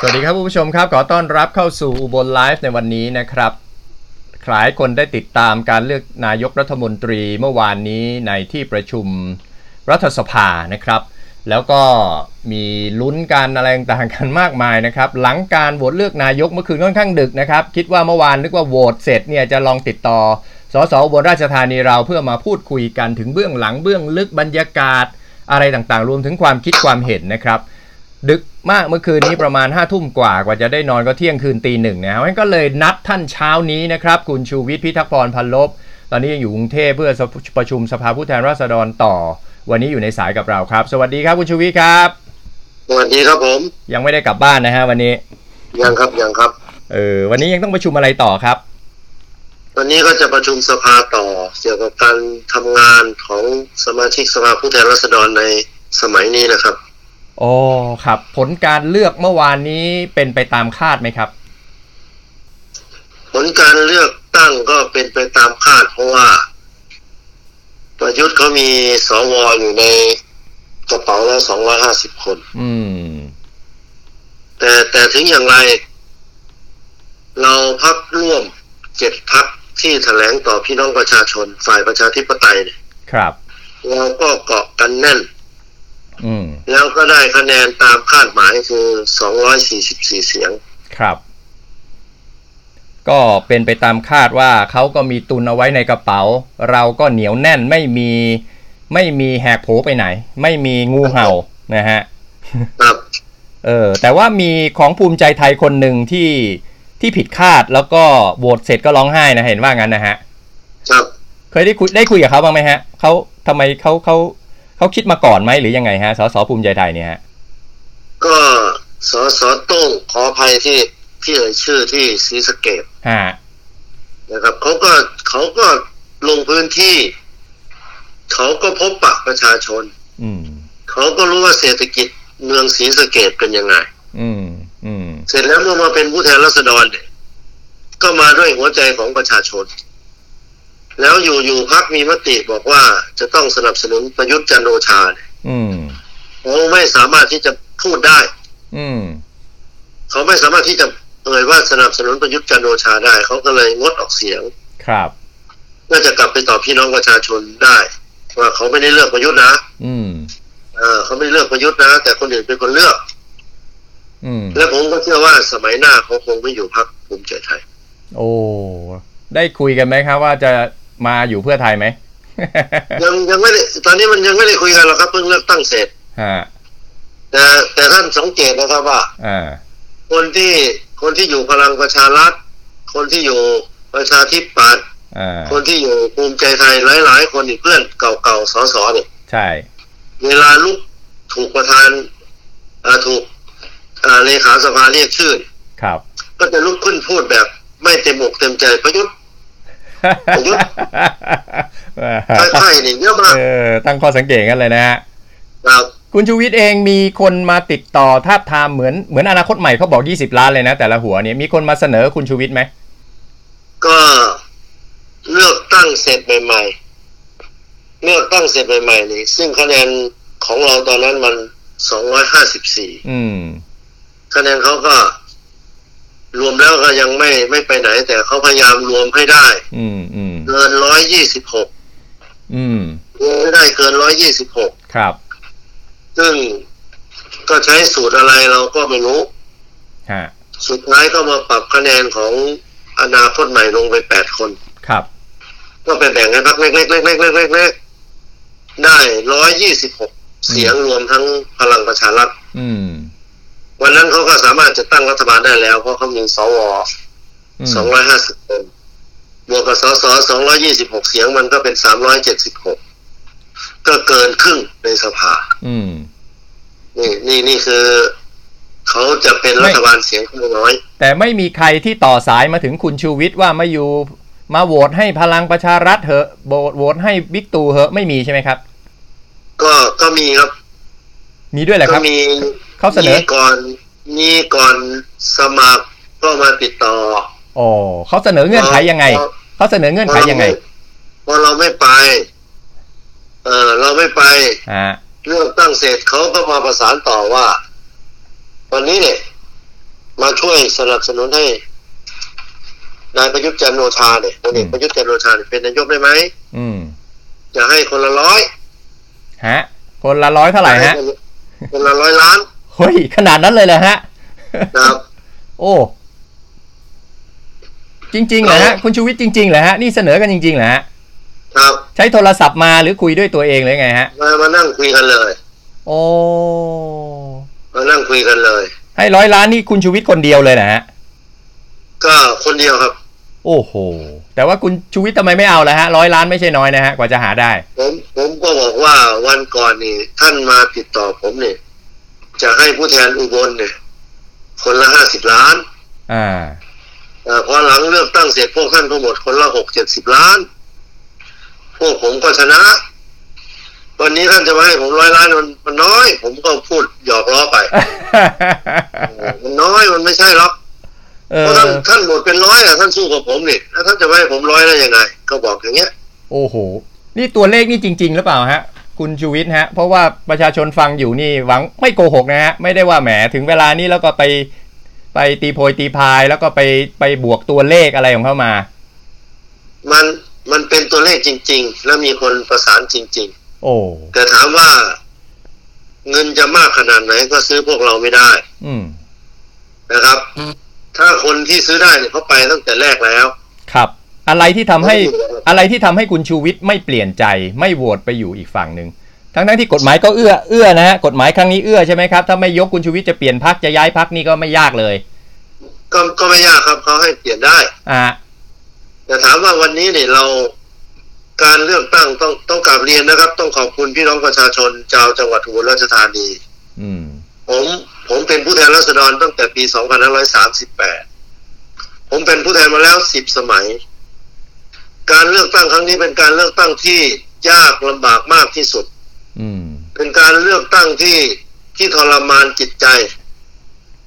สวัสดีครับผู้ชมครับ ขอต้อนรับเข้าสู่อุบลไลฟ์ในวันนี้นะครับหลายคนได้ติดตามการเลือกนายกรัฐมนตรีเมื่อวานนี้ในที่ประชุมรัฐสภานะครับ แล้วก็มีลุ้นการอะไรต่างกันมากมายนะครับ หลังการโหวตเลือกนายกเมื่อคืนค่อนข้างดึกนะครับ คิดว่าเมื่อวานนึกว่าโหวตเสร็จเนี่ยจะลองติดต่อสสอุบลราชธานีเราเพื่อมาพูดคุยกันถึงเบื้องหลังเบื้องลึกบรรยากาศอะไรต่างๆ รวมถึงความคิดความเห็นนะครับ ดึก มากเมื่อคืนนี้ประมาณ5้าทุ่มกว่ากว่าจะได้นอนก็เที่ยงคืนตีหนึ่งนะครับงั้นก็เลยนัดท่านเช้านี้นะครับ คุณชูวิทย์พิทักษ์พรพันลบ ตอนนี้ยังอยู่กรุงเทพเพื่อประชุมสภาผู้แทนราษฎรต่อ วันนี้อยู่ในสายกับเราครับ สวัสดีครับคุณชูวิทย์ครับ สวัสดีครับผม ยังไม่ได้กลับบ้านนะฮะวันนี้ ยังครับยังครับ เออวันนี้ยังต้องประชุมอะไรต่อครับ วันนี้ก็จะประชุมสภาต่อเกี่ยวกับการทำงานของสมาชิกสภาผู้แทนราษฎรในสมัยนี้นะครับ โอ้ครับ ผลการเลือกเมื่อวานนี้เป็นไปตามคาดไหมครับ ผลการเลือกตั้งก็เป็นไปตามคาด เพราะว่า ประยุทธ์เขามีสวอยู่ในกระเป๋าแล้วสองร้อยห้าสิบคน อืม แต่แต่ถึงอย่างไร เราพักร่วมเจ็ดพักที่แถลงต่อพี่น้องประชาชนฝ่ายประชาธิปไตยเนี่ยครับ เราก็เกาะกันแน่น อืมแล้วก็ได้คะแนนตามคาดหมายคือ244เสียง ครับ ก็เป็นไปตามคาดว่าเขาก็มีตุนเอาไว้ในกระเป๋า เราก็เหนียวแน่นไม่มี ไม่มีแหกโผไปไหน ไม่มีงูเห่านะฮะครับเออแต่ว่ามีของภูมิใจไทยคนหนึ่งที่ที่ผิดคาดแล้วก็โหวตเสร็จก็ร้องไห้นะเห็นว่างั้นนะฮะ ครับ เคยได้คุยได้คุยกับเขาบ้างไหมฮะเขาทำไมเขาเขา เขาคิดมาก่อนไหมหรือยังไงฮะสสภูมิใจไทยเนี่ยฮะก็สสต้งขออภัยที่ที่เอ่ยชื่อที่ศรีสะเกดฮะนะครับเขาก็เขาก็ลงพื้นที่เขาก็พบปะประชาชน อืมเขาก็รู้ว่าเศรษฐกิจเมืองศรีสะเกดเป็นยังไง อืม อืม เสร็จแล้วเมื่อมาเป็นผู้แทนราษฎรเนี่ยก็มาด้วยหัวใจของประชาชน แล้วอยู่ๆพักมีมติบอกว่าจะต้องสนับสนุนประยุทธ์จันทร์โอชาเนี่ยอืมเขาไม่สามารถที่จะพูดได้ อืมเขาไม่สามารถที่จะเอ่ยว่าสนับสนุนประยุทธ์จันทร์โอชาได้ เขาก็เลยงดออกเสียง ครับเพื่อจะกลับไปตอบพี่น้องประชาชนได้ ว่าเขาไม่ได้เลือกประยุทธ์นะ อืมเออเขาไม่ได้เลือกประยุทธ์นะ แต่คนอื่นเป็นคนเลือก อืม และผมก็เชื่อว่าสมัยหน้าเขาคงไม่อยู่พรรคภูมิใจไทย โอ้ ได้คุยกันไหมครับว่าจะ มาอยู่เพื่อไทยไหมยังยังไม่ได้ตอนนี้มันยังไม่ได้คุยกันหรอกครับเพิ่งเลือกตั้งเสร็จฮะแต่แต่ท่านสังเกตนะครับว่าอ่าคนที่คนที่อยู่พลังประชารัฐ คนที่อยู่ประชาธิปัตย์อ่าคนที่อยู่ภูมิใจไทยหลาย ๆ คนอีกเพื่อนเก่าๆสสเนี่ยใช่ เวลาลุกถูกประธานเอ่อถูกเอ่อเลขาสภาเรียกชื่อครับ ก็จะลุกขึ้นพูดแบบไม่เต็มอกเต็มใจประยุทธ์ประ ยุทธ์ใช่ๆนี่เยอะมากเออตั้งข้อสังเกตกันเลยนะฮะครับคุณชูวิทย์เองมีคนมาติดต่อทาบทามเหมือนเหมือนอนาคตใหม่เขาบอก 20 ล้านเลยนะ แต่ละหัวเนี่ยมีคนมาเสนอคุณชูวิทย์ไหม ก็เลือกตั้งเสร็จใหม่ๆเลือกตั้งเสร็จใหม่ๆนี่ซึ่งคะแนนของเราตอนนั้นมันสองร้อยห้าสิบสี่อืมคะแนนเขาก็ รวมแล้วก็ยังไม่ไม่ไปไหน แต่เขาพยายามรวมให้ได้ อืมอืมเกินร้อยยี่สิบหกอืมรวมให้ได้เกินร้อยยี่สิบหกครับ ซึ่งก็ใช้สูตรอะไรเราก็ไม่รู้ฮะสุดท้ายก็มาปรับคะแนนของอนาคตใหม่ลงไปแปดคน ครับ ก็ไปแบ่งให้พักเล็กๆเล็กๆเล็กๆเล็กๆได้ร้อยยี่สิบหกเสียงรวมทั้งพลังประชารัฐอืม วันนั้นเขาก็สามารถจะตั้งรัฐบาลได้แล้ว เพราะเขามีสวอืมสองร้อยห้าสิบคนบวกกับสสสองร้อยี่สิบหกเสียงมันก็เป็นสามร้อยเจ็ดสิบหกก็เกินครึ่งในสภา อืม นี่นี่นี่คือ เขาจะเป็นรัฐบาลเสียงข้างน้อย แต่ไม่มีใครที่ต่อสายมาถึงคุณชูวิทย์ว่ามาอยู่ มาโหวตให้พลังประชารัฐเหอะโหวตโหวตให้บิ๊กตู่เหอะไม่มีใช่ไหมครับ ก็ก็มีครับ มีด้วยแหละคก็รับมี เขาเสนอมีก่อนมีก่อนสมัครก็มาติดต่ออ๋อเขาเสนอเงื่อนไขยังไงเขาเสนอเงื่อนไขยังไงพอเราไม่ไป เออเราไม่ไปอ่าเลือกตั้งเสร็จเขาก็มาประสานต่อว่า วันนี้เนี่ย มาช่วยสนับสนุนให้นายประยุทธ์จันทร์โอชาเนี่ยพลเอกประยุทธ์จันทร์โอชาเนี่ยเป็นนายกได้ไหมอืมจะให้คนละร้อยฮะ คนละร้อยเท่าไหร่ฮะคนละร้อยล้าน เฮ้ย ขนาดนั้นเลยเหรอฮะนะครับ โอ้ จริงๆเหรอฮะ คุณชูวิทย์จริงๆเหรอฮะ นี่เสนอกันจริงๆเหรอฮะ ครับใช้โทรศัพท์มาหรือคุยด้วยตัวเองเลยไงฮะ มามานั่งคุยกันเลย โอ้ มานั่งคุยกันเลย ให้ร้อยล้านนี่คุณชูวิทย์คนเดียวเลยนะฮะ ก็คนเดียวครับ โอ้โห แต่ว่าคุณชูวิทย์ทำไมไม่เอาล่ะฮะร้อยล้านไม่ใช่น้อยนะฮะ กว่าจะหาได้ ผมผมก็บอกว่าวันก่อนนี่ ท่านมาติดต่อผมเนี่ย จะให้ผู้แทนอุบลเนี่ย คนละห้าสิบล้าน อ่าเออพอหลังเลือกตั้งเสร็จพวกท่านก็หมดคนละหกเจ็ดสิบล้าน พวกผมก็ชนะ วันนี้ท่านจะมาให้ผมร้อยล้านมันมันน้อย ผมก็พูดหยอกล้อไปเออมันน้อยมันไม่ใช่หรอกเอเพอราะท่านท่านหมดเป็นร้อยอะท่านสู้กับผมนี่แล้วท่านจะมาให้ผมร้อยได้ยังไง ก็บอกอย่างเงี้ย โอ้โห นี่ตัวเลขนี่จริง ๆ หรือเปล่าฮะ คุณชูวิทย์ฮะ เพราะว่าประชาชนฟังอยู่นี่หวังไม่โกหกนะฮะ ไม่ได้ว่าแหมถึงเวลานี้แล้วก็ไปไปตีโพยตีพายแล้วก็ไปไปบวกตัวเลขอะไรของเขามา มันมันเป็นตัวเลขจริง ๆ แล้วมีคนประสานจริงโอ้ๆแต่ถามว่าเงินจะมากขนาดไหนก็ซื้อพวกเราไม่ได้ อืมนะครับ ถ้าคนที่ซื้อได้เนี่ยเขาไปตั้งแต่แรกแล้ว ครับ อะไรที่ทำให้อะไรที่ทำให้คุณชูวิทย์ไม่เปลี่ยนใจไม่โหวตไปอยู่อีกฝั่งหนึ่งทั้งทั้งๆที่กฎหมายก็เอื้อเอื้อนะฮะกฎหมายครั้งนี้เอื้อใช่ไหมครับถ้าไม่ยกคุณชูวิทย์จะเปลี่ยนพักจะย้ายพักนี่ก็ไม่ยากเลย ก็ก็ไม่ยากครับเขาให้เปลี่ยนได้อ่าแต่ถามว่าวันนี้เนี่ยเราการเลือกตั้งต้องต้องกราบเรียนนะครับ ต้องขอบคุณพี่น้องประชาชนชาวจังหวัดอุบลราชธานีอืมผมผมเป็นผู้แทนราษฎรตั้งแต่ปี 2538 ผมเป็นผู้แทนมาแล้ว 10 สมัย การเลือกตั้งครั้งนี้เป็นการเลือกตั้งที่ยากลำบากมากที่สุด อืม เป็นการเลือกตั้งที่ที่ทรมานจิตใจ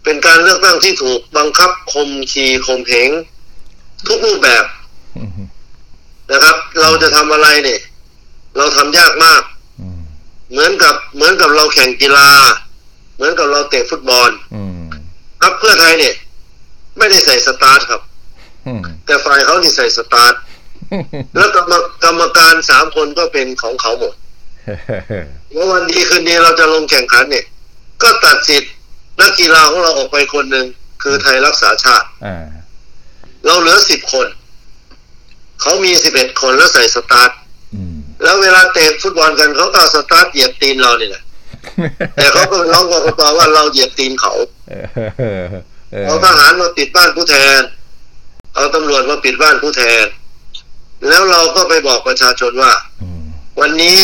เป็นการเลือกตั้งที่ถูกบังคับคมขีข่มเหงทุกรูปแบบอืมนะครับ เราจะทำอะไรเนี่ย เราทำยากมากอืมเหมือนกับเหมือนกับเราแข่งกีฬา เหมือนกับเราเตะฟุตบอลอืมครับเพื่อไทยเนี่ย ไม่ได้ใส่สตาร์ทครับอืมแต่ฝ่ายเขาที่ใส่สตาร์ท แล้วกรรมกรรมการสามคนก็เป็นของเขาหมดแล้ววันดีคืนดีเราจะลงแข่งขันเนี่ย ก็ตัดสิทธิ์นักกีฬาของเราออกไปคนหนึ่งคือไทยรักษาชาติอ่าเราเหลือสิบคน เขามีสิบเอ็ดคนแล้วใส่สตาร์ทอืมแล้วเวลาเตะฟุตบอลกันเขาก็เอาสตาร์ทเหยียบตีนเราเนี่ยแหละแต่เขาก็ไปร้องกกตว่าเราเหยียบตีนเขาเออเออเออเอาทหารมาปิดบ้านผู้แทน เอาตำรวจมาปิดบ้านผู้แทน แล้วเราก็ไปบอกประชาชนว่าอืมวันนี้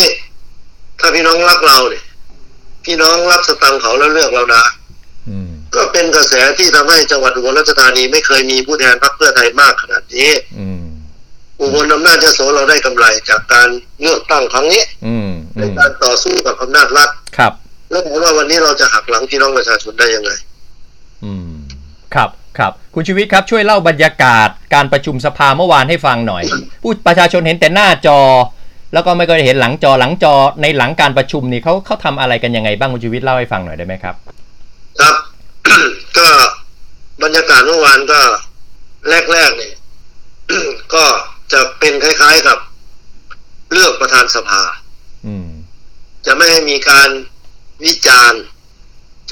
ถ้าพี่น้องรักเราเนี่ย พี่น้องรับสตังค์เขาแล้วเลือกเรานะอืมก็เป็นกระแสที่ทำให้จังหวัดอุบลราชธานีไม่เคยมีผู้แทนพรรคเพื่อไทยมากขนาดนี้อืมอุบลอำนาจยโสเราได้กำไรจากการเลือกตั้งครั้งนี้อืมอืในมการต่อสู้กับอำนาจรัฐครับ แล้วถามว่าวันนี้เราจะหักหลังพี่น้องประชาชนได้ยังไง อืม ครับ ครับคุณชีวิตครับช่วยเล่าบรรยากาศการประชุมสภาเมื่อวานให้ฟังหน่อย ผู้ประชาชนเห็นแต่หน้าจอ แล้วก็ไม่เคยเห็นหลังจอหลังจอในหลังการประชุมนี่เขาเขาทำอะไรกันยังไงบ้างคุณชีวิตเล่าให้ฟังหน่อยได้ไหมครับ ครับ ก็บรรยากาศเมื่อวานก็แรกๆเนี่ยก็จะเป็นคล้ายๆกับ เลือกประธานสภาอืมจะไม่ให้มีการวิจารณ์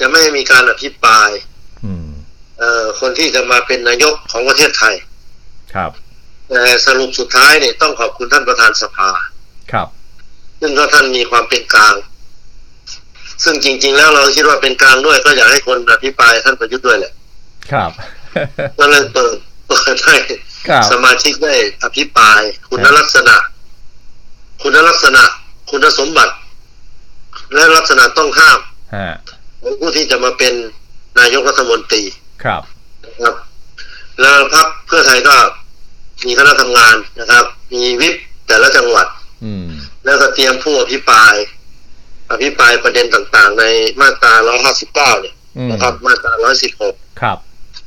จะไม่ให้มีการอภิปราย อืมเอ่อ คนที่จะมาเป็นนายกของประเทศไทย ครับแต่สรุปสุดท้ายเนี่ยต้องขอบคุณท่านประธานสภา ครับ ซึ่งก็ท่านมีความเป็นกลาง ซึ่งจริง ๆ แล้วเราคิดว่าเป็นกลางด้วย ก็อยากให้คนอภิปรายท่านประยุทธ์ด้วยแหละ ครับก็เลยเปิดเปิดให้ครับสมาชิกได้อภิปราย คุณลักษณะ คุณลักษณะ คุณสมบัติ และลักษณะต้องห้ามฮะของผู้ที่จะมาเป็นนายกรัฐมนตรี ครับนะครับแล้วพรรคเพื่อไทยก็มีคณะทำงานนะครับ มีวิปแต่ละจังหวัด อืม แล้วก็เตรียมผู้อภิปราย อภิปรายประเด็นต่างๆ ในมาตรา159เนี่ยอืมนะครับมาตรา116ครับ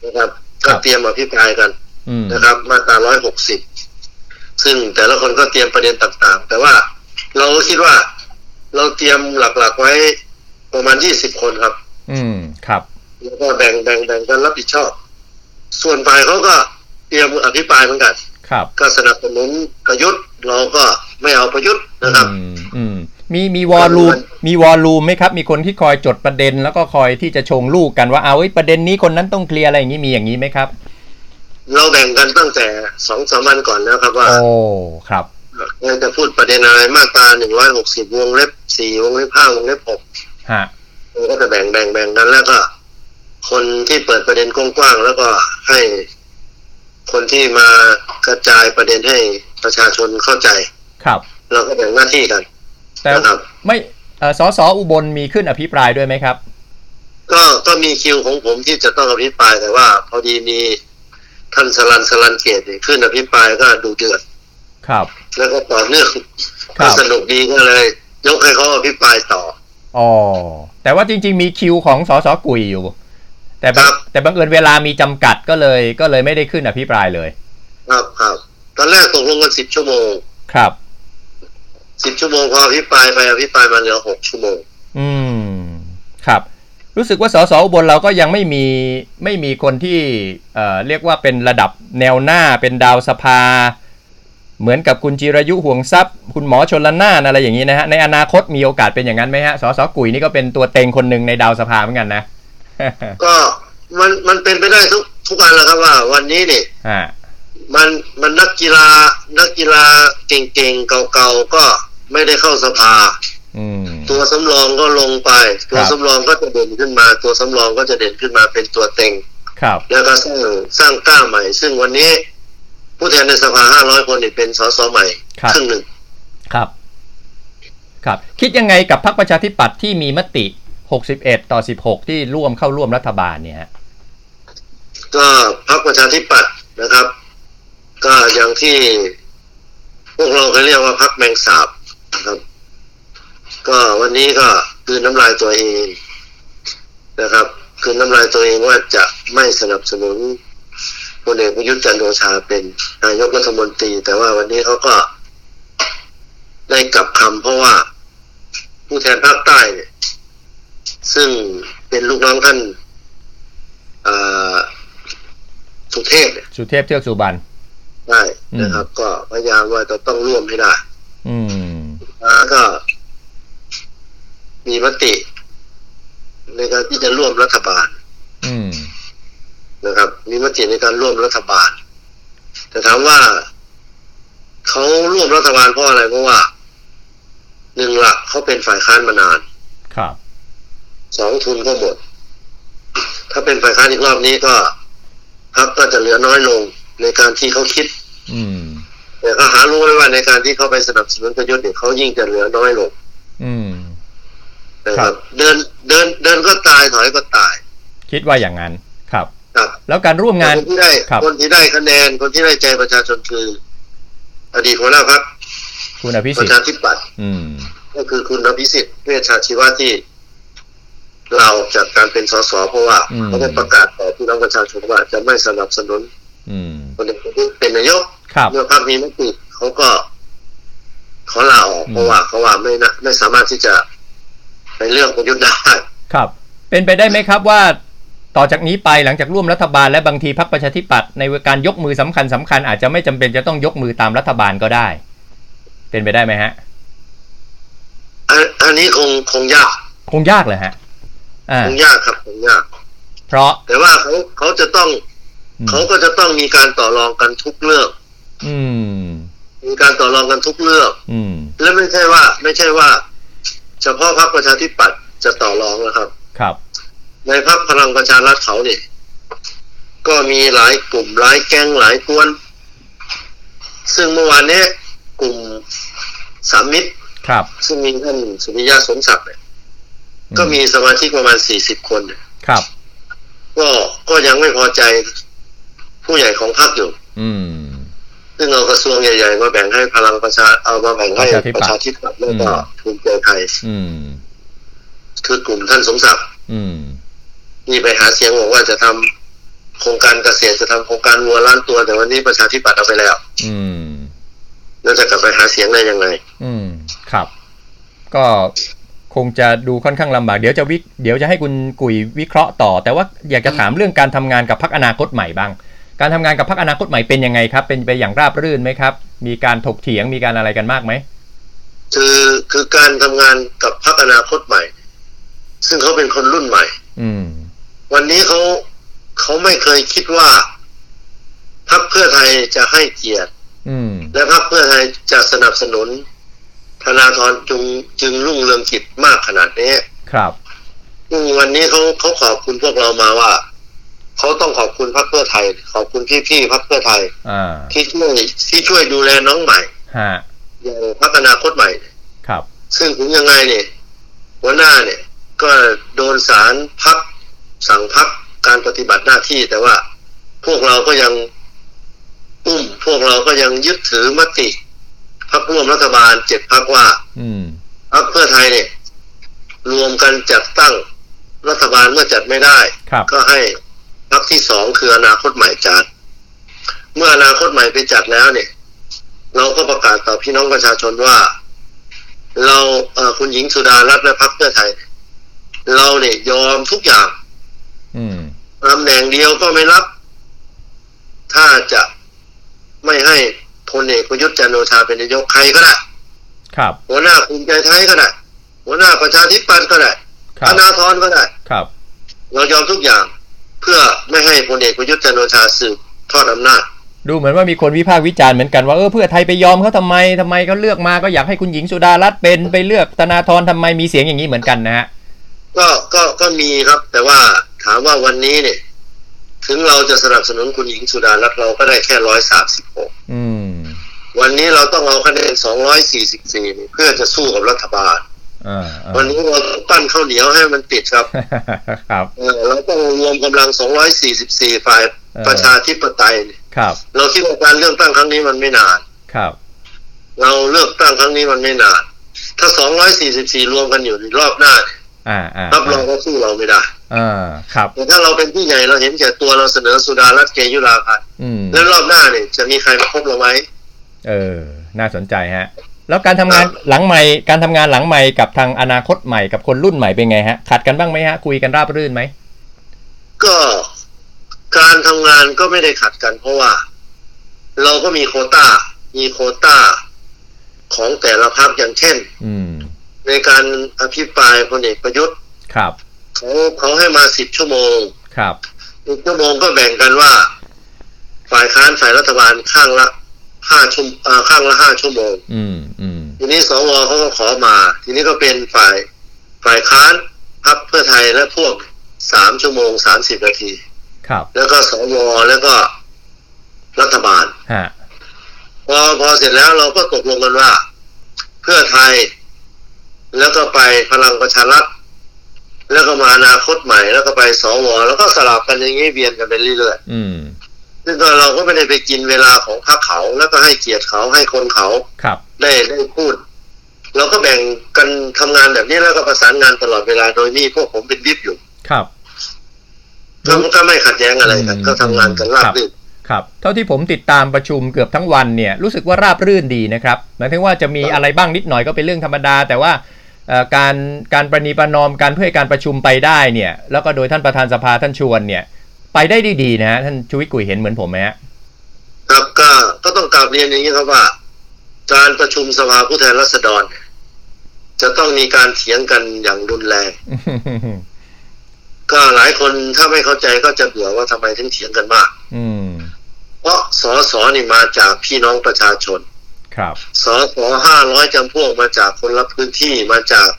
นะครับครัก็บเตรียมอภิปรายกันอืมนะครับ มาตรา160ซึ่งแต่ละคนก็เตรียมประเด็นต่างๆ แต่ว่าเราคิดว่า เราเตรียมหลักๆไว้ประมาณ20คนครับ อืมครับ แล้วก็แบ่งแบ่งแบ่งกันรับผิดชอบ ส่วนฝ่ายเขาก็เตรียมอภิปรายเหมือนกันครับก็สนับสนุนประยุทธ์เราก็ไม่เอาประยุทธ์นะครับอืมอืมมีมีวอลลุ่มมีวอลลุ่มไหมครับ มีคนที่คอยจดประเด็น แล้วก็คอยที่จะชงลูกกันว่าเอาไอ้ยประเด็นนี้คนนั้นต้องเคลียร์อะไรอย่างนี้มีอย่างนี้ไหมครับ เราแบ่งกันตั้งแต่สองสามวันก่อนแล้วครับว่า โอ้ครับเราจะพูดประเด็นอะไรมาตราหนึ่งร้อยหกสิบวงเล็บสี่วงเล็บห้าวงเล็บหกฮะเราก็จะแบ่งแบ่งแบ่งกันแล้วก็ คนที่เปิดประเด็นกว้างๆแล้วก็ให้คนที่มากระจายประเด็นให้ประชาชนเข้าใจ ครับ เราก็แบ่งหน้าที่กัน แต่นะครับไม่เอ่อสสอุบลมีขึ้นอภิปรายด้วยไหมครับ ก็ก็มีคิวของผมที่จะต้องอภิปรายแต่ว่า พอดีมีท่านสลันสลันเกตเนี่ยขึ้นอภิปรายก็ดูเดือด ครับ แล้วก็ต่อเนื่องครัก็บสนุกดีก็เลย ยกให้เขาอภิปรายต่ออ๋อแต่ว่าจริง ๆ มีคิวของสสกุยอยู่ แต่บังครับแต่บังเอิญเวลามีจำกัดก็เลย ก็เลยไม่ได้ขึ้นอภิปรายเลย ครับครับตอนแรกตกลงกันสิบชั่วโมง ครับสิบชั่วโมงพออภิปรายไปอภิปรายมาเหลือหกชั่วโมง อืม ครับ รู้สึกว่าสสอุบลเราก็ยังไม่มีไม่มีคนที่เอ่อเรียกว่าเป็นระดับแนวหน้าเป็นดาวสภา เหมือนกับคุณจิรายุห่วงทรัพย์ คุณหมอชนละนานอะไรอย่างนี้นะฮะในอนาคตมีโอกาสเป็นอย่างนั้นไหมฮะสสกุยนี่ก็เป็นตัวเต็งคนหนึ่งในดาวสภาเหมือนกันนะก็ มันมันเป็นไปได้ทุกทุกอันแหล้วครับว่า วันนี้เนี่ยฮะมันมันนักกีฬานักกีฬาเก่งๆเก่าๆก็ไม่ได้เข้าสภาอืมตัวสำรองก็ลงไป ตัวครับสำรองก็จะเด่นขึ้นมา ตัวสำรองก็จะเด่นขึ้นมาเป็นตัวเต็งครับ แล้วก็สร้างสร้างก้าวใหม่ ซึ่งวันนี้ ผู้แทนในสภาห้าร้อยคนนี่เป็นสสใหม่ครับครึ่งหนึ่งครับ ครับ คิดยังไงกับพรรคประชาธิปัตย์ที่มีมติ 61 ต่อ 16 ที่ร่วมเข้าร่วมรัฐบาลเนี่ยฮะก็พรรคประชาธิปัตย์นะครับ ก็อย่างที่พวกเราเคยเรียกว่าพรรคแมงสาบนะครับ ก็วันนี้ก็คือน้ำลายตัวเองนะครับ คือน้ำลายตัวเองว่าจะไม่สนับสนุนพลเอกประยุทธ์จันทร์โอชาเป็นนายกรัฐมนตรี แต่ว่าวันนี้เขาก็ได้กลับคำเพราะว่าผู้แทนภาคใต้เนี่ย ซึ่งเป็นลูกน้องท่านเอ่อสุเทพเนี่ยสุเทพเทือกสุบรรณได้นะครับ ก็พยายามว่าจะต้องร่วมให้ได้ อืมแล้วก็ มีมติ ในการที่จะร่วมรัฐบาล อืมนะครับ มีมติในการร่วมรัฐบาล แต่ถามว่าเขาร่วมรัฐบาลเพราะอะไรเพราะว่าหนึ่งหลักเขาเป็นฝ่ายค้านมานาน ครับ สองทุนก็หมด ถ้าเป็นฝ่ายค้านอีกรอบนี้ก็พรรคก็จะเหลือน้อยลงในการที่เขาคิด อืมแต่ก็หารู้ไว้ว่าในการที่เขาไปสนับสนุนประยุทธ์เนี่ยเขายิ่งจะเหลือน้อยลง อืมนะคครัรับบเดินเดินเดินก็ตายถอยก็ตาย คิดว่าอย่างนั้นครับ ครับ แล้วการร่วมงานคนที่ได้ครับคนที่ได้คะแนนคนที่ได้ใจประชาชนคือ อดีตหัวหน้าพรรคคุณอภิปสิทระธิ์ชาธิปัตย์อืมก็คือคุณอภิสิทธิ์เวชชาชีวะที่ ลาออกจากการเป็นสสเพราะว่าอืมเขาได้ประกาศต่อพี่น้องประชาชนว่าจะไม่สนับสนุนอืมคนเอกประยุทธ์เป็นนายกครับเมื่อพรรคมีมติเขาก็เขาลาออกอืมเพราะว่าเขาว่าไม่นะไม่สามารถที่จะไปเลือกประยุทธ์ได้ครับ เป็นไปได้ไหมครับว่าต่อจากนี้ไปหลังจากร่วมรัฐบาลและบางทีพรรคประชาธิปัตย์ในการยกมือสำคัญสำคัญอาจจะไม่จำเป็นจะต้องยกมือตามรัฐบาลก็ได้ เป็นไปได้ไหมฮะ อันอันนี้คงคงยาก คงยากเลยฮะอ่า คงยากครับคงยาก เพราะ แต่ว่าเขาเขาจะต้องอืมเขาก็จะต้องมีการต่อรองกันทุกเรื่องอืม มีการต่อรองกันทุกเรื่องอืม และไม่ใช่ว่า ไม่ใช่ว่า เฉพาะพรรคประชาธิปัตย์จะต่อรองนะครับ ครับ ในพรรคพลังประชารัฐเขาเนี่ยก็มีหลายกลุ่มหลายแก๊งหลายกวน ซึ่งเมื่อวานเนี้ยกลุ่มสามมิตร ครับ ซึ่งมีท่านสุริยะสมศักดิ์เนี่ย ก็มีสมาชิกประมาณสี่สิบคนเนี่ยครับ ก็ก็ยังไม่พอใจผู้ใหญ่ของพรรคอยู่ อืม ซึ่งเอากระทรวงใหญ่ๆมาแบ่งให้พลังประชาเอามาแบ่งให้ประชาธิปัตย์ประชาธิปัตย์แล้วก็อืมภูมิใจไทยอืมคือกลุ่มท่านสมศักดิ์อืมนี่ไปหาเสียงบอกว่าจะทำโครงการเกษตรจะทำโครงการวัวล้านตัว แต่วันนี้ประชาธิปัตย์เอาไปแล้ว อืมแล้วจะกลับไปหาเสียงได้ยังไง อืม ครับ ก็ คงจะดูค่อนข้างลำบาก เดี๋ยวจะวิเดี๋ยวจะให้คุณกุยวิเคราะห์ต่อ แต่ว่าอยากจะถามเรื่องการทำงานกับพักอนาคตใหม่บ้าง การทำงานกับพักอนาคตใหม่เป็นยังไงครับ เป็นไปอย่างราบรื่นไหมครับ มีการถกเถียงมีการอะไรกันมากไหมคือคือการทำงานกับพรรคอนาคตใหม่ ซึ่งเขาเป็นคนรุ่นใหม่ อืม วันนี้เขาเขาไม่เคยคิดว่าพรรคเพื่อไทยจะให้เกียรติอืมและพรรคเพื่อไทยจะสนับสนุน ธนาธรจึงจึงรุ่งเรืองกิจมากขนาดนี้ ครับซึ่งวันนี้เขาเขาขอบคุณพวกเรามาว่าเขาต้องขอบคุณพรรคเพื่อไทย ขอบคุณพี่ๆพรรคเพื่อไทยอ่าที่ช่วยที่ช่วยดูแลน้องใหม่ฮะอย่างพรรคอนาคตใหม่ครับ ซึ่งถึงยังไงเนี่ยหัวหน้าเนี่ย ก็โดนสารพักสั่งพักการปฏิบัติหน้าที่ แต่ว่าพวกเราก็ยังอุ้มพวกเราก็ยังยึดถือมติ พักร่วมรัฐบาลเจ็ดพักว่าอืมพักเพื่อไทยเนี่ยรวมกันจัดตั้งรัฐบาลเมื่อจัดไม่ได้ครับก็ให้พักที่สองคืออนาคตใหม่จัด เมื่ออนาคตใหม่ไปจัดแล้วเนี่ย เราก็ประกาศต่อพี่น้องประชาชนว่า เราเอ่อคุณหญิงสุดารัตน์และพักเพื่อไทย เราเนี่ยยอมทุกอย่างอืมตำแหน่งเดียวก็ไม่รับ ถ้าจะไม่ให้ พลเอกประยุทธ์จันทร์โอชาเป็นนายกใครก็ได้ครับ หัวหน้าภูมิใจไทยก็ได้หัวหน้าประชาธิปัตย์ก็ได้ครัธบนาธรก็ได้ครับเรายอมทุกอย่างเพื่อไม่ให้พลเอกประยุทธ์จันทร์โอชาสืบทอดอำนาจดูเหมือนว่ามีคนวิพากษ์วิจารณ์เหมือนกันว่าเออเพื่อไทยไปยอมเขาทำไมทำไมเขาเลือกมาก็อยากให้คุณหญิงสุดารัตน์เป็นไปเลือกธนาธรทำไมมีเสียงอย่างนี้เหมือนกันนะฮะก็ก็ก็มีครับแต่ว่าถามว่าวันนี้เนี่ย ถึงเราจะสนับสนุนคุณหญิงสุดารัตน์เราก็ได้แค่ร้อยสามสิบหกอืมวันนี้เราต้องเอาคะแนนสองร้อยสี่สิบสี่เพื่อจะสู้กับรัฐบาลอ่าอ่าวันนี้เราต้องปั้นข้าวเหนียวให้มันติดครับ ครับเออเราต้องรวมกำลัง 244 ฝ่ายเออประชาธิปไตยเนี่ยครับ เราคิดว่าการเลือกตั้งครั้งนี้มันไม่นาน ครับ เราเลือกตั้งครั้งนี้มันไม่นาน ถ้า 244 รวมกันอยู่ในรอบหน้าเนี่ยอ่าอ่ารับรองว่าสู้เราไม่ได้ อ่าครับแต่ถ้าเราเป็นผู้ใหญ่เราเห็นแก่ตัวเราเสนอสุดารัตน์เกยุราพันธ์อืมแล้วรอบหน้าเนี่ยจะมีใครมาพบเราไหมเออ น่าสนใจฮะ แล้วการทำงานหลังใหม่ การทำงานหลังใหม่กับทางอนาคตใหม่กับคนรุ่นใหม่เป็นไงฮะขัดกันบ้างไหมฮะ คุยกันราบรื่นไหมก็การทำงานก็ไม่ได้ขัดกัน เพราะว่า เราก็มีโควต้า มีโควต้า ของแต่ละพรรคอย่างเช่น อืมในการอภิปรายพลเอกประยุทธ์ครับ เขาเขาให้มาสิบชั่วโมง ครับอีกชั่วโมงก็แบ่งกันว่า ฝ่ายค้านฝ่ายรัฐบาลข้างละห้าชั่วเอ่อข้างละห้าชั่วโมง อืมอืมทีนี้สวเขาก็ขอมา ทีนี้ก็เป็นฝ่าย ฝ่ายค้านพักเพื่อไทยและพวกสามชั่วโมงสามสิบนาที ครับ แล้วก็สวแล้วก็รัฐบาลฮะพอพอเสร็จแล้วเราก็ตกลงกันว่า เพื่อไทย แล้วก็ไปพลังประชารัฐ แล้วก็มาอนาคตใหม่แล้วก็ไปสวแล้วก็สลับกันอย่างนี้เวียนกันไปเรื่อยอืมๆซึ่งก็เราก็ไม่ได้ไปกินเวลาของพรรคเขาแล้วก็ให้เกียรติเขาให้คนเขาครับ ได้ได้พูดเราก็แบ่งกันทำงานแบบนี้แล้วก็ประสานงานตลอดเวลาโดยมีพวกผมเป็นวิบอยู่ครับก็ก็ไม่ขัดแย้งอะไรกันอืมก็ทำงานกันราบครับรื่นครับ เท่าที่ผมติดตามประชุมเกือบทั้งวันเนี่ย รู้สึกว่าราบรื่นดีนะครับหมายถึงว่าจะมีอะไรบ้างนิดหน่อยก็เป็นเรื่องธรรมดา แต่ว่าเอ่อ การการประนีประนอมการเพื่อให้การประชุมไปได้เนี่ยแล้วก็โดยท่านประธานสภาท่านชวนเนี่ยไปได้ดีๆนะฮะท่านชูวิทย์กุยเห็นเหมือนผมไหมฮะครับก็ก็ต้องกราบเรียนอย่างนี้ครับว่า การประชุมสภาผู้แทนราษฎรเนี่ยจะต้องมีการเถียงกันอย่างรุนแรงก็หลายคนถ้าไม่เข้าใจก็จะเบื่อว่าทำไมถึงเถียงกันมาก อืมเพราะสอสอนี่มาจากพี่น้องประชาชน ครับสอสอห้าร้อยจำพวกมาจากคนละพื้นที่มาจาก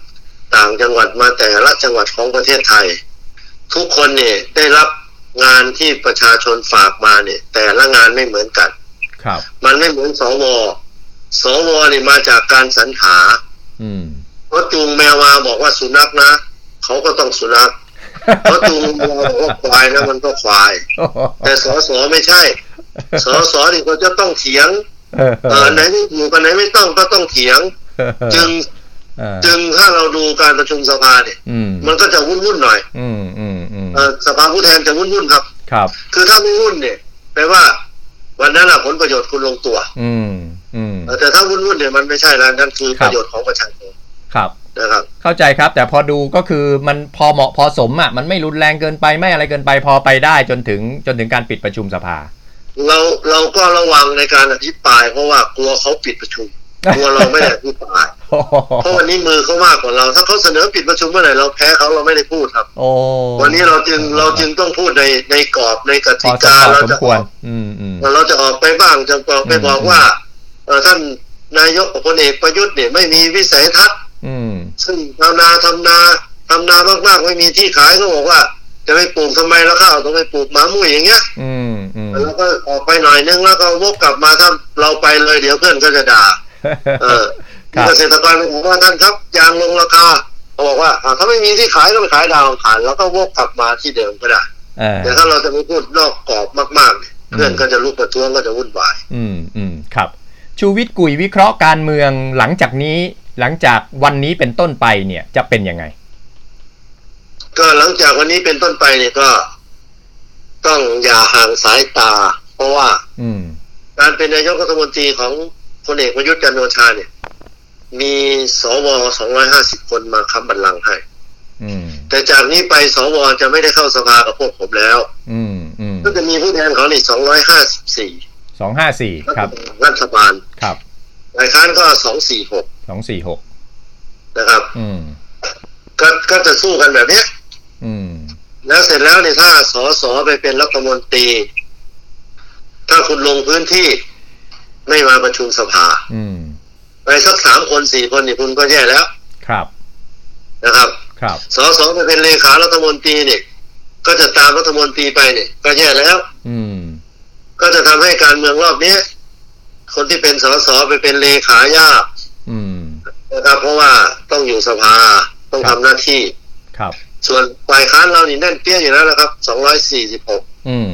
ต่างจังหวัดมาแต่ละจังหวัดของประเทศไทย ทุกคนเนี่ยได้รับงานที่ประชาชนฝากมาเนี่ย แต่ละงานไม่เหมือนกัน ครับ มันไม่เหมือนสวสวนี่มาจากการสรรหา อืมเพราะจูงแมวมาบอกว่าสุนัขนะเขาก็ต้องสุนัขเพราะจูงแมวบอกว่าควายนะมันก็ควาย แต่สสไม่ใช่สสนี่เขาจะต้องเถียง เออเออไหนไม่อยู่กันไหนไม่ต้องก็ต้องเถียง จึงเออจึงถ้าเราดูการประชุมสภาเนี่ยอืมมันก็จะวุ่นวุ่นๆหน่อย อืมอืมอืมเออสภาผู้แทนจะวุ่นวุ่นๆครับ ครับ คือถ้าไม่วุ่นเนี่ยแปลว่า วันนั้นอะผลประโยชน์คุณลงตัว อืมอืมเออแต่ถ้าวุ่นวุ่นๆเนี่ยมันไม่ใช่แล้วนั่นคือครัปบระโยชน์ของประชาชนครับนะครับ เข้าใจครับ แต่พอดูก็คือมันพอเหมาะพอสมอะมันไม่รุนแรงเกินไปไม่อะไรเกินไปพอไปได้จนถึงจนถึงการปิดประชุมสภา เราเราก็ระวังในการอภิปราย เพราะว่ากลัวเขาปิดประชุมกลัวเราไม่ได้อภิปรายโอ้โหเพราะวันนี้มือเขามากกว่าเรา ถ้าเขาเสนอปิดประชุมเมื่อไหร่เราแพ้เขาเราไม่ได้พูดครับโอ้วันนี้เราจึงเราจึงต้องพูดในในกรอบในกพติอสมกาควรเราสมจะควรอืมอืมเราจะออกไปบ้างจะบอกไปอืมบอกว่าเออท่านนายกพลเอกประยุทธ์เนี่ยไม่มีวิสัยทัศน์อืมซึ่งทำนาทำนาทำนามากๆไม่มีที่ขายก็บอกว่า จะไปปลูกทำไมแล้วข้าวต้องไปปลูกหมามุ้ยอย่างเงี้ยอืมอืมแล้วก็ออกไปหน่อยนึงแล้วก็วกกลับมาถ้าเราไปเลยเดี๋ยวเพื่อนก็จะด่า เออครับเกษตรกรบอกว่าท่านครับยางลงราคาเขาบอกว่าอ่าถ้าไม่มีที่ขายก็ไปขายดาวอังคารแล้วก็วกกลับมาที่เดิมก็ได้เออแต่ถ้าเราจะไปพูดนอกกรอบมากๆเนี่ยเพื่อนก็จะลุกประท้วงก็จะวุ่นวาย อืมอืมครับ ชูวิทย์กุยวิเคราะห์การเมืองหลังจากนี้หลังจากวันนี้เป็นต้นไปเนี่ยจะเป็นยังไง ก็หลังจากวันนี้เป็นต้นไปเนี่ยก็ ต้องอย่าห่างสายตา เพราะว่า อืม การเป็นนายกรัฐมนตรีของพลเอกประยุทธ์จันทร์โอชาเนี่ย มีสว250คนมาค้ำบัลลังก์ให้อืมแต่จากนี้ไปสวจะไม่ได้เข้าสภากับพวกผมแล้ว อืมอืมก็จะมีผู้แทนของอีก254สองห้าสี่ครับ รัฐบาลครับฝ่ายค้านก็246สองสี่หกนะครับ อืมก็ก็จะสู้กันแบบเนี้ยอืม แล้วเสร็จแล้วเนี่ยถ้าสสไปเป็นรัฐมนตรี ถ้าคุณลงพื้นที่ไม่มาประชุมสภาอืมไปสักสามคนสี่คนนี่คุณก็แย่แล้ว ครับนะครับ ครับสสไปเป็นเลขารัฐมนตรีเนี่ยก็จะตามรัฐมนตรีไปเนี่ยก็แย่แล้ว อืม ก็จะทำให้การเมืองรอบเนี้ยคนที่เป็นสสไปเป็นเลขายากอืมนะครับเพราะว่าต้องอยู่สภาต้องครับทำหน้าที่ครับ ส่วนฝ่ายค้านเรานี่แน่นเปี้ยอยู่แล้วนะครับสองร้อยสี่สิบหกอืม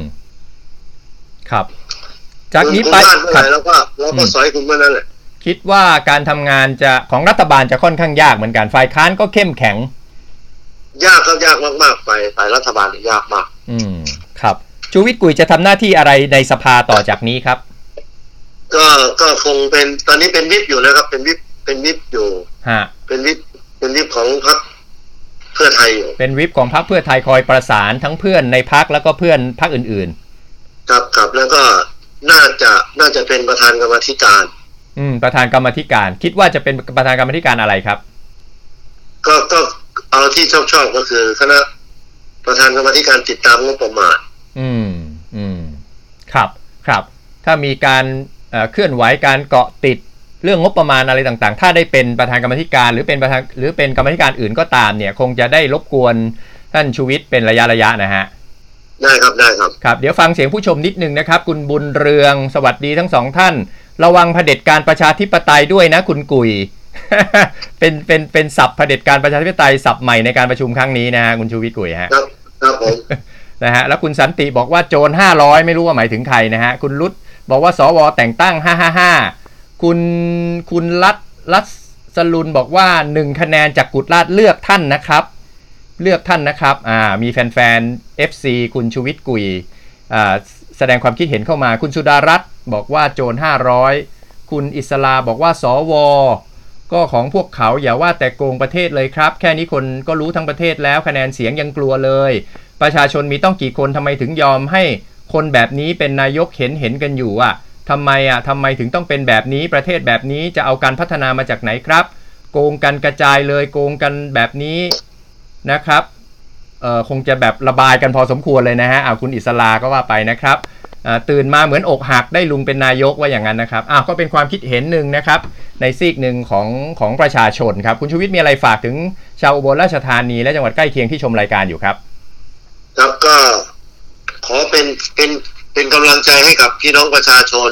ครับ จากนี้คุณไปพลาดเมื่อคไหรับร่แล้วก็เราก็อืมสอยคุณเมื่อนั้นแหละคิดว่าการทำงานจะของรัฐบาลจะค่อนข้างยากเหมือนกันฝ่ายค้านก็เข้มแข็ง ยากครับยากมากๆไปฝ่ายรัฐบาลเนี่ยยากมาก อืม ครับชูวิทย์กุยจะทำหน้าที่อะไรในสภาต่อจากนี้ครับ ก็ก็คงเป็นตอนนี้เป็นวิปอยู่นะครับ เป็นวิปเป็นวิปอยู่ฮะเป็นวิปเป็นวิปของพรรค เพื่อไทยอยู่เป็นวิปของพรรคเพื่อไทยคอยประสานทั้งเพื่อนในพรรคแล้วก็เพื่อนพรรคอื่นครับครับแล้วก็น่าจะน่าจะเป็นประธานกรรมาธิการๆอืม ประธานกรรมาธิการ คิดว่าจะเป็นประธานกรรมาธิการอะไรครับ ก็ก็เอาที่ชอบชอบๆก็คือคณะประธานกรรมาธิการติดตามงบประมาณอืมอืมครับครับ ถ้ามีการเอ่อเคลื่อนไหวการเกาะติด เรื่องงบประมาณอะไรต่างๆ ถ้าได้เป็นประธานกรรมาธิการ หรือเป็นประธานหรือเป็นกรรมาธิการอื่นก็ตามเนี่ย คงจะได้รบกวนท่านชูวิทย์เป็นระยะระยะนะฮะได้ครับได้ครับครับ เดี๋ยวฟังเสียงผู้ชมนิดนึงนะครับ คุณบุญเรืองสวัสดีทั้งสองท่าน ระวังเผด็จการประชาธิปไตยด้วยนะ คุณกุยเป็นเป็นเป็นศัพท์เผด็จการประชาธิปไตยศัพท์ใหม่ในการประชุมครั้งนี้นะฮะคุณชูวิทย์กุยฮะครับครับผมนะฮะแล้วคุณสันติบอกว่าโจร500ไม่รู้ว่าหมายถึงใครนะฮะคุณรุตบอกว่าสวแต่งตั้ง555 คุณคุณรัตรัตสลุนบอกว่า 1 คะแนนจากกุดลาดเลือกท่านนะครับ เลือกท่านนะครับอ่ามีแฟนๆ FC คุณชูวิทย์กุยอ่าแสดงความคิดเห็นเข้ามา คุณสุดารัตน์บอกว่าโจร500 คุณอิสลาบอกว่าสวก็ของพวกเขาอย่าว่าแต่โกงประเทศเลยครับ แค่นี้คนก็รู้ทั้งประเทศแล้วคะแนนเสียงยังกลัวเลย ประชาชนมีต้องกี่คนทำไมถึงยอมให้คนแบบนี้เป็นนายกเห็นเห็นกันอยู่อะ ทำไมอะทำไมถึงต้องเป็นแบบนี้ประเทศแบบนี้จะเอาการพัฒนามาจากไหนครับ โกงกันกระจายเลยโกงกันแบบนี้นะครับเอ่อคงจะแบบระบายกันพอสมควรเลยนะฮะเอาคุณอิสลาก็ว่าไปนะครับตื่นมาเหมือนอกหักได้ลุงเป็นนายกว่าอย่างนั้นนะครับอ้าวก็เป็นความคิดเห็นหนึ่งนะครับ ในซีกหนึ่งของของประชาชนครับ คุณชูวิทย์มีอะไรฝากถึงชาวอุบลราชธานีและจังหวัดใกล้เคียงที่ชมรายการอยู่ครับ ครับก็ขอเป็นเป็น เป็นกำลังใจให้กับพี่น้องประชาชน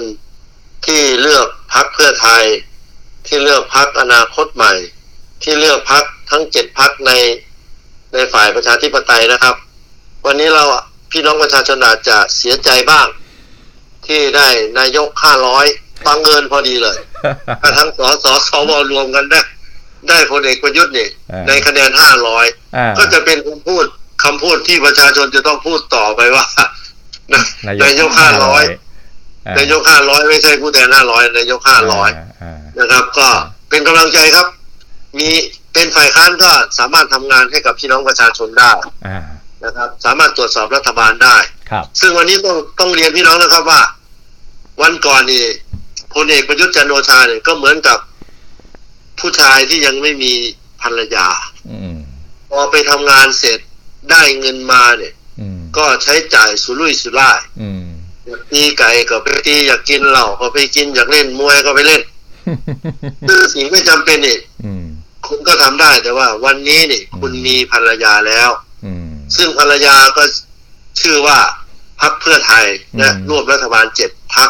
ที่เลือกพักเพื่อไทย ที่เลือกพักอนาคตใหม่ ที่เลือกพักทั้งเจ็ดพักในในฝ่ายประชาธิปไตยนะครับ วันนี้เราพี่น้องประชาชนอาจจะเสียใจบ้าง ที่ได้นายกห้าร้อยบังเอิญพอดีเลยถ้าทั้งสสสวรวมกันได้ ได้พลเอกประยุทธ์นี่อ่าในคะแนนห้าร้อยอ่าก็จะเป็นคำพูดคำพูดที่ประชาชนจะต้องพูดต่อไปว่า นายกห้าร้อยนายกห้าร้อยไม่ใช่ผู้แทนห้าร้อยนายกห้าร้อยานะครับ ก็เป็นกำลังใจครับ มีเป็นฝ่ายค้านก็สามารถทำงานให้กับพี่น้องประชาชนได้อ่านะครับ สามารถตรวจสอบรัฐบาลได้ครับ ซึ่งวันนี้ต้องต้องเรียนพี่น้องนะครับว่า วันก่อนนี่พลเอกประยุทธ์จันทร์โอชาเนี่ยก็เหมือนกับผู้ชายที่ยังไม่มีภรรยาอืมพอไปทำงานเสร็จได้เงินมาเนี่ยอืม ก็ใช้จ่ายสุรุ่ยสุร่ายอืมอยากตีไก่ก็ไปตีอยากกินเหล้าก็ไปกินอยากเล่นมวยก็ไปเล่นซึ่งสิ่งไม่จำเป็นนี่อืมคุณก็ทำได้แต่ว่า วันนี้นี่คุณมีภรรยาแล้วอืมซึ่งภรรยาก็ชื่อว่าพักเพื่อไทยและอืมร่วมรัฐบาลเจ็ดพัก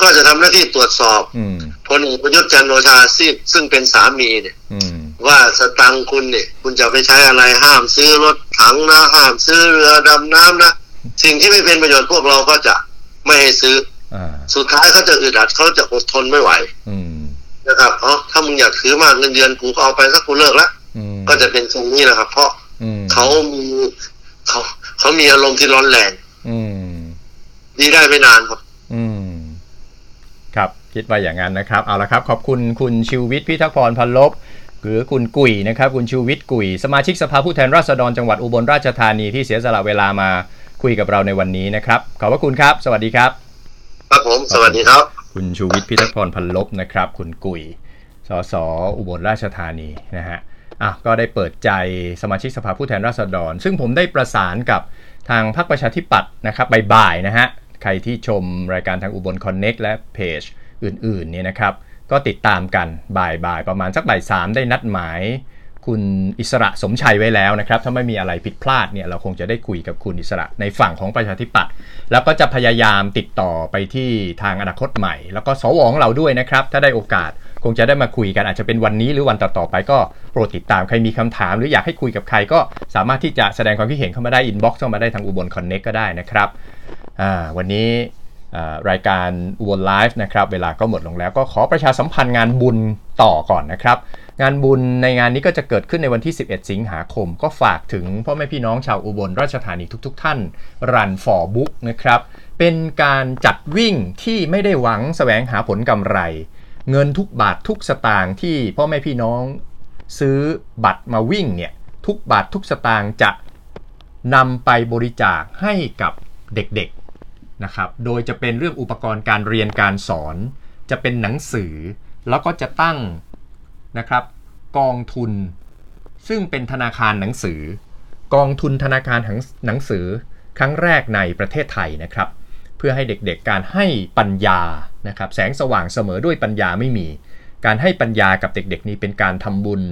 ก็จะทำหน้าที่ตรวจสอบอืมพลเอกประยุทธ์จันทร์โอชาซึ่งซึ่งเป็นสามีเนี่ยอืมว่าสตังค์คุณเนี่ย คุณจะไปใช้อะไรห้ามซื้อรถถังนะห้ามซื้อเรือดำน้ำนะสิ่งที่ไม่เป็นประโยชน์พวกเราก็จะไม่ให้ซื้ออ่าสุดท้ายเขาจะอึดอัดเขาจะอดทนไม่ไหวอืมนะครับเอ๋อถ้ามึงอยากถือมากเงินเดือนกูก็เอาไปสักกูเลิกละอืมก็จะเป็นตรงนี้นะครับ เพราะอืมเขามีเขาเขามีอารมณ์ที่ร้อนแรงอืมดีได้ไม่นานครับ อืม ครับคิดว่าอย่างนั้นนะครับ เอาละครับ ขอบคุณคุณชิววิทย์พิทักษ์พรพันลบหรือคุณกุยนะครับ คุณชิววิทย์กุย สมาชิกสภาผู้แทนราษฎรจังหวัดอุบลราชธานีที่เสียสละเวลามาคุยกับเราในวันนี้นะครับ ขอบพระคุณครับ สวัสดีครับ ครับผม สวัสดีครับ คุณชูวิทย์พิทักษ์พรพันลบนะครับ คุณกุย สส อุบลราชธานีนะฮะอะก็ได้เปิดใจสมาชิกสภาผู้แทนราษฎร ซึ่งผมได้ประสานกับทางพรรคประชาธิปัตย์นะครับบ่ายๆนะฮะ ใครที่ชมรายการทางอุบลคอนเน็กและเพจ อื่นๆเนี่ยนะครับ ก็ติดตามกันบ่ายๆ ประมาณสักบ่ายสามได้นัดหมาย คุณอิสระสมชัยไว้แล้วนะครับ ถ้าไม่มีอะไรผิดพลาดเนี่ยเราคงจะได้คุยกับคุณอิสระในฝั่งของประชาธิปัตย์แล้วก็จะพยายามติดต่อไปที่ทางอนาคตใหม่ แล้วก็สวของเราด้วยนะครับ ถ้าได้โอกาสคงจะได้มาคุยกันอาจจะเป็นวันนี้หรือวันต่อๆไปก็โปรดติดตามใครมีคำถาม หรืออยากให้คุยกับใครก็สามารถที่จะแสดงความคิดเห็นเข้ามาได้ inbox เข้ามาได้ทางอุบล Connect ก็ได้นะครับวันนี้ รายการอุบลไลฟ์นะครับเวลาก็หมดลงแล้วก็ขอประชาสัมพันธ์งานบุญต่อก่อนนะครับ งานบุญในงานนี้ก็จะเกิดขึ้นในวันที่ 11 สิงหาคม ก็ฝากถึงพ่อแม่พี่น้องชาวอุบลราชธานีทุก ๆ ท่านรันฟอร์บุ๊กนะครับเป็นการจัดวิ่งที่ไม่ได้หวังแสวงหาผลกำไร เงินทุกบาททุกสตางค์ที่พ่อแม่พี่น้องซื้อบัตรมาวิ่งเนี่ยทุกบาททุกสตางค์จะนำไปบริจาคให้กับเด็กๆ นะครับ โดยจะเป็นเรื่องอุปกรณ์การเรียนการสอน จะเป็นหนังสือ แล้วก็จะตั้งนะครับกองทุน ซึ่งเป็นธนาคารหนังสือ กองทุนธนาคารหนังสือครั้งแรกในประเทศไทยนะครับ เพื่อให้เด็กๆ การให้ปัญญานะครับแสงสว่างเสมอด้วยปัญญาไม่มี การให้ปัญญากับเด็กๆ นี้เป็นการทำบุญ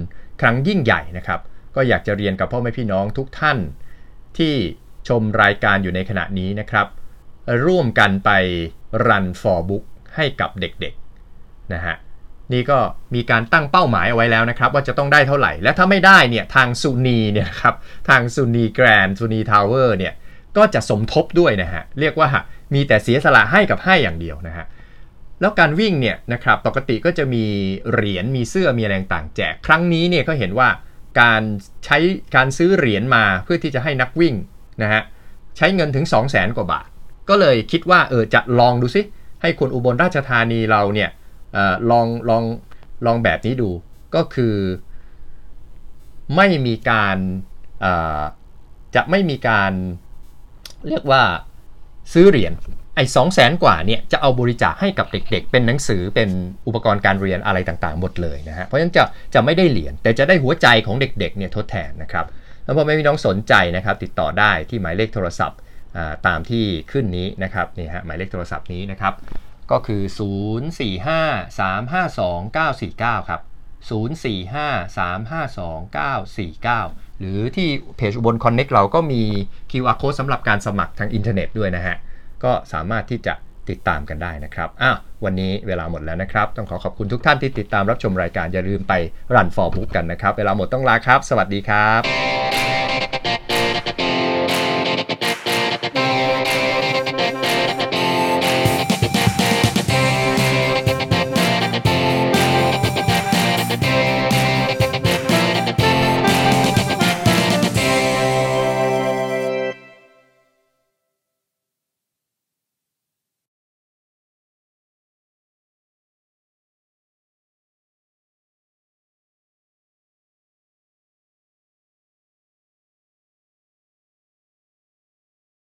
ครั้งยิ่งใหญ่นะครับ ก็อยากจะเรียนกับพ่อแม่พี่น้องทุกท่านที่ชมรายการอยู่ในขณะนี้นะครับ ร่วมกันไป run for book ให้กับเด็กๆนะฮะนี่ก็มีการตั้งเป้าหมายเอาไว้แล้วนะครับ ว่าจะต้องได้เท่าไหร่ และถ้าไม่ได้เนี่ยทางสุนีย์เนี่ยครับทางสุนีย์แกรนด์สุนีย์ทาวเวอร์เนี่ยก็จะสมทบด้วยนะฮะเรียกว่ามีแต่เสียสละให้กับให้อย่างเดียวนะฮะแล้วการวิ่งเนี่ยนะครับปกติก็จะมีเหรียญมีเสื้อมีอะไรต่างแจก ครั้งนี้เนี่ยก็เห็นว่าการใช้การซื้อเหรียญมาเพื่อที่จะให้นักวิ่งนะฮะใช้เงินถึง 2 0 0 0 0 0กว่าบาท ก็เลยคิดว่าเออจะลองดูซิ ให้คนอุบลราชธานีเราเนี่ยออลองลองลองแบบนี้ดูก็คือ ไม่มีการจะไม่มีการเรียกว่าซื้อเหรียญไอ้สองแสนกว่าเนี่ยจะเอาบริจาคให้กับเด็ก ๆ เป็นหนังสือเป็นอุปกรณ์การเรียนอะไรต่างๆหมดเลยนะฮะเพราะฉะนั้นจะจะไม่ได้เหรียญแต่จะได้หัวใจของเด็กๆเนี่ยทดแทนนะครับแล้วพ่อแม่พี่น้องสนใจนะครับติดต่อได้ที่หมายเลขโทรศัพท์ ตามที่ขึ้นนี้นะครับนี่ฮะหมายเลขโทรศัพท์นี้นะครับก็คือ 0453529949 ครับ 0453529949 หรือที่เพจอุบล Connect เราก็มี QR code สำหรับการสมัครทางอินเทอร์เน็ตด้วยนะฮะ ก็สามารถที่จะติดตามกันได้นะครับ อ้าว วันนี้เวลาหมดแล้วนะครับ ต้องขอขอบคุณทุกท่านที่ติดตามรับชมรายการ อย่าลืมไปรันฟอร์บุ๊กกันนะครับ เวลาหมดต้องลาครับ สวัสดีครับ